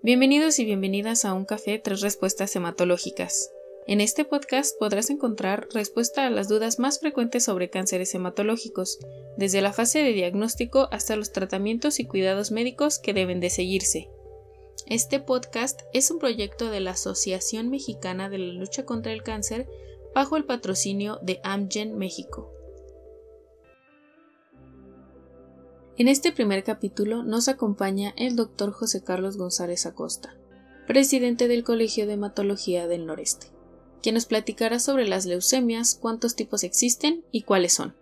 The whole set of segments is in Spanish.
Bienvenidos y bienvenidas a Un Café Tres Respuestas Hematológicas. En este podcast podrás encontrar respuesta a las dudas más frecuentes sobre cánceres hematológicos, desde la fase de diagnóstico hasta los tratamientos y cuidados médicos que deben de seguirse. Este podcast es un proyecto de la Asociación Mexicana de la Lucha contra el Cáncer bajo el patrocinio de Amgen México. En este primer capítulo nos acompaña el doctor José Carlos González Acosta, presidente del Colegio de Hematología del Noreste, quien nos platicará sobre las leucemias, cuántos tipos existen y cuáles son.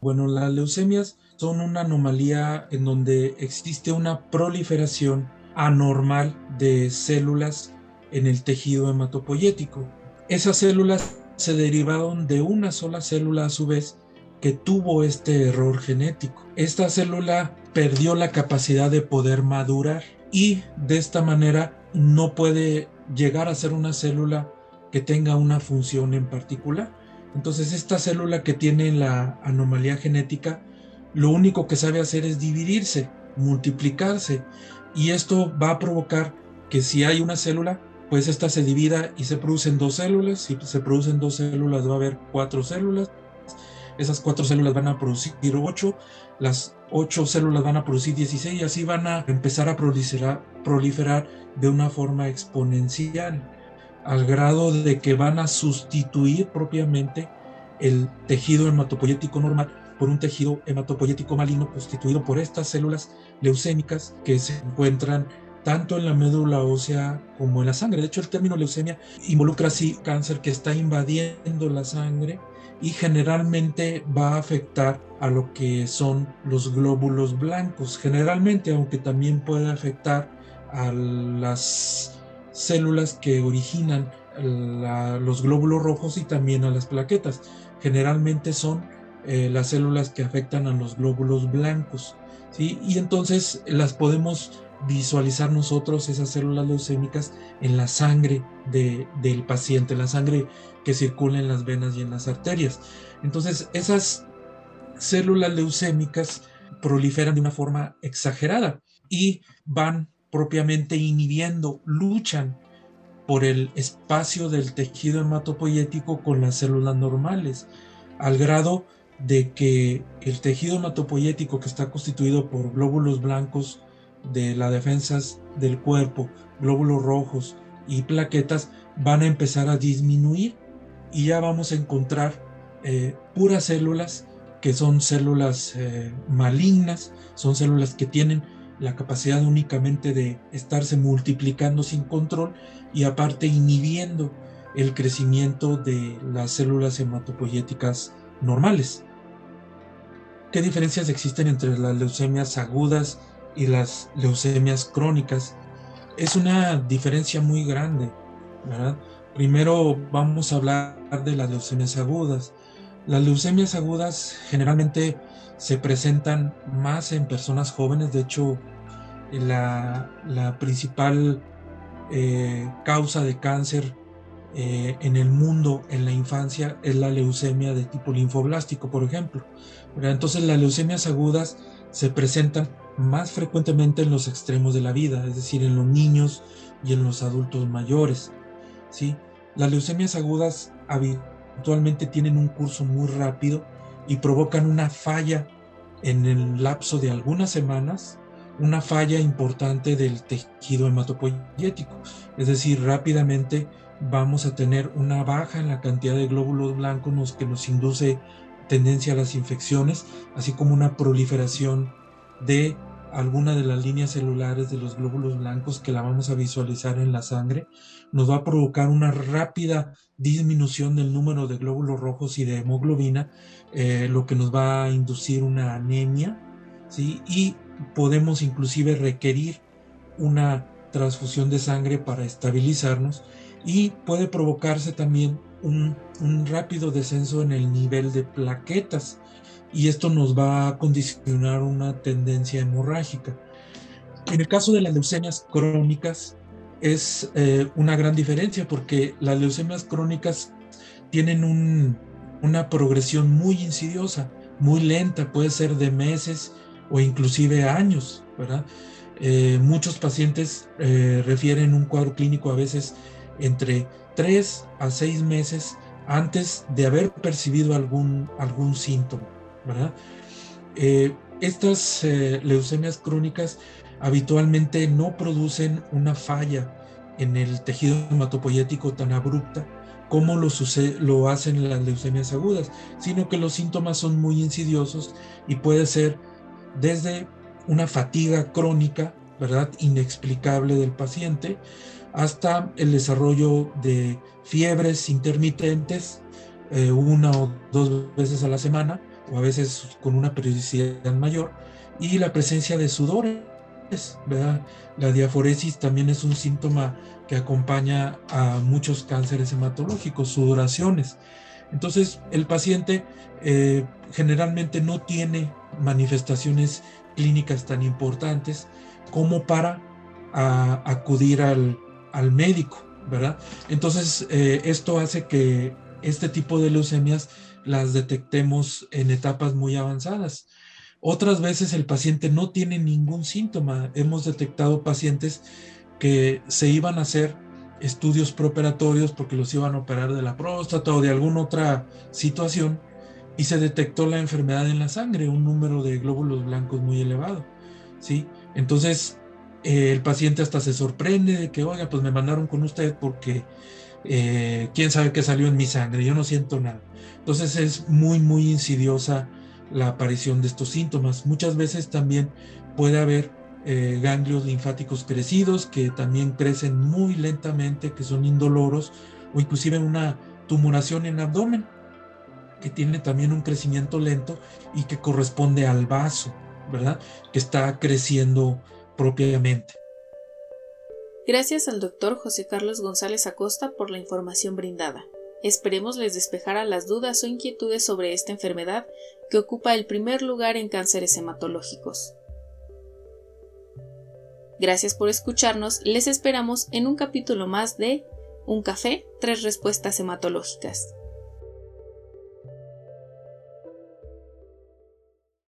Bueno, las leucemias son una anomalía en donde existe una proliferación anormal de células en el tejido hematopoyético. Esas células se derivaron de una sola célula a su vez tuvo este error genético. Esta célula perdió la capacidad de poder madurar y de esta manera no puede llegar a ser una célula que tenga una función en particular. Entonces esta célula que tiene la anomalía genética, lo único que sabe hacer es dividirse, multiplicarse. Y esto va a provocar que si hay una célula, pues esta se divida y se producen dos células. Si se producen dos células va a haber cuatro células esas cuatro células van a producir 8, las ocho células van a producir 16 y así van a empezar a proliferar, proliferar de una forma exponencial, al grado de que van a sustituir propiamente el tejido hematopoyético normal por un tejido hematopoyético maligno constituido por estas células leucémicas que se encuentran tanto en la médula ósea como en la sangre. De hecho, el término leucemia involucra así cáncer que está invadiendo la sangre y generalmente va a afectar a lo que son los glóbulos blancos, generalmente, aunque también puede afectar a las células que originan los glóbulos rojos y también a las plaquetas. Generalmente son eh, las células que afectan a los glóbulos blancos. Y entonces las podemos visualizar nosotros esas células leucémicas en la sangre del paciente, la sangre que circula en las venas y en las arterias. Entonces, esas células leucémicas proliferan de una forma exagerada y van propiamente inhibiendo, luchan por el espacio del tejido hematopoyético con las células normales, al grado de que el tejido hematopoyético que está constituido por glóbulos blancos de las defensas del cuerpo, glóbulos rojos y plaquetas van a empezar a disminuir y ya vamos a encontrar eh, puras células que son células eh, malignas, son células que tienen la capacidad únicamente de estarse multiplicando sin control y aparte inhibiendo el crecimiento de las células hematopoyéticas normales. ¿Qué diferencias existen entre las leucemias agudas y las leucemias crónicas, es una diferencia muy grande. Primero vamos a hablar de las leucemias agudas. Las leucemias agudas generalmente se presentan más en personas jóvenes, de hecho la, la principal eh, causa de cáncer eh, en el mundo en la infancia es la leucemia de tipo linfoblástico, por ejemplo. Entonces las leucemias agudas se presentan más frecuentemente en los extremos de la vida, es decir, en los niños y en los adultos mayores. ¿sí? Las leucemias agudas habitualmente tienen un curso muy rápido y provocan una falla en el lapso de algunas semanas, una falla importante del tejido hematopoyético. Es decir, rápidamente vamos a tener una baja en la cantidad de glóbulos blancos que nos induce tendencia a las infecciones, así como una proliferación de alguna de las líneas celulares de los glóbulos blancos que la vamos a visualizar en la sangre, nos va a provocar una rápida disminución del número de glóbulos rojos y de hemoglobina, eh, lo que nos va a inducir una anemia, ¿sí? y podemos inclusive requerir una transfusión de sangre para estabilizarnos y puede provocarse también un, rápido descenso en el nivel de plaquetas y esto nos va a condicionar una tendencia hemorrágica. En el caso de las leucemias crónicas es eh, una gran diferencia porque las leucemias crónicas tienen una progresión muy insidiosa, muy lenta, puede ser de meses o inclusive años, ¿verdad? Eh, muchos pacientes eh, refieren un cuadro clínico a veces entre 3 a 6 meses antes de haber percibido algún, algún síntoma, ¿verdad? Eh, estas leucemias crónicas habitualmente no producen una falla en el tejido hematopoyético tan abrupta como lo, lo hacen las leucemias agudas, sino que los síntomas son muy insidiosos y puede ser desde una fatiga crónica, ¿verdad? Inexplicable del paciente, hasta el desarrollo de fiebres intermitentes eh, una o dos veces a la semana, o a veces con una periodicidad mayor, y la presencia de sudores. La diaforesis también es un síntoma que acompaña a muchos cánceres hematológicos, sudoraciones. Entonces, el paciente eh, generalmente no tiene manifestaciones clínicas tan importantes como para acudir al, médico, ¿verdad? Entonces, eh, esto hace que este tipo de leucemias las detectemos en etapas muy avanzadas. Otras veces el paciente no tiene ningún síntoma. Hemos detectado pacientes que se iban a hacer estudios preoperatorios porque los iban a operar de la próstata o de alguna otra situación y se detectó la enfermedad en la sangre, un número de glóbulos blancos muy elevado, ¿sí? Entonces, el paciente hasta se sorprende de que, oiga, pues me mandaron con usted porque eh, quién sabe qué salió en mi sangre, yo no siento nada. Entonces es muy, muy insidiosa la aparición de estos síntomas. Muchas veces también puede haber eh, ganglios linfáticos crecidos que también crecen muy lentamente, que son indoloros, o inclusive una tumoración en abdomen que tiene también un crecimiento lento y que corresponde al vaso, ¿verdad? Que está creciendo propiamente. Gracias al doctor José Carlos González Acosta por la información brindada. Esperemos les despejara las dudas o inquietudes sobre esta enfermedad que ocupa el primer lugar en cánceres hematológicos. Gracias por escucharnos, les esperamos en un capítulo más de Un café, tres respuestas hematológicas.